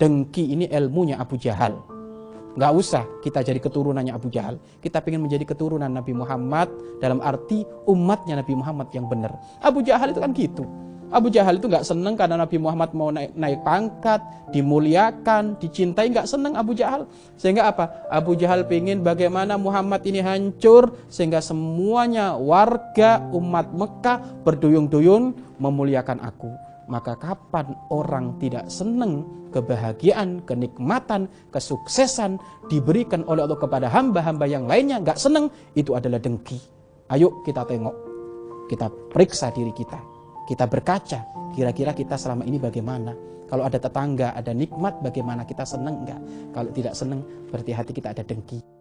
Dengki ini ilmunya Abu Jahal. Nggak usah kita jadi keturunannya Abu Jahal. Kita ingin menjadi keturunan Nabi Muhammad dalam arti umatnya Nabi Muhammad yang benar. Abu Jahal itu kan gitu. Abu Jahal itu nggak seneng karena Nabi Muhammad mau naik, naik pangkat, dimuliakan, dicintai, nggak seneng Abu Jahal. Sehingga apa? Abu Jahal ingin bagaimana Muhammad ini hancur sehingga semuanya warga umat Mekah berduyun-duyun memuliakan aku. Maka kapan orang tidak seneng kebahagiaan, kenikmatan, kesuksesan diberikan oleh Allah kepada hamba-hamba yang lainnya, nggak seneng, itu adalah dengki. Ayo kita tengok, kita periksa diri kita kita berkaca, kira-kira kita selama ini bagaimana? Kalau ada tetangga, ada nikmat, bagaimana kita senang enggak? Kalau tidak senang, berarti hati kita ada dengki.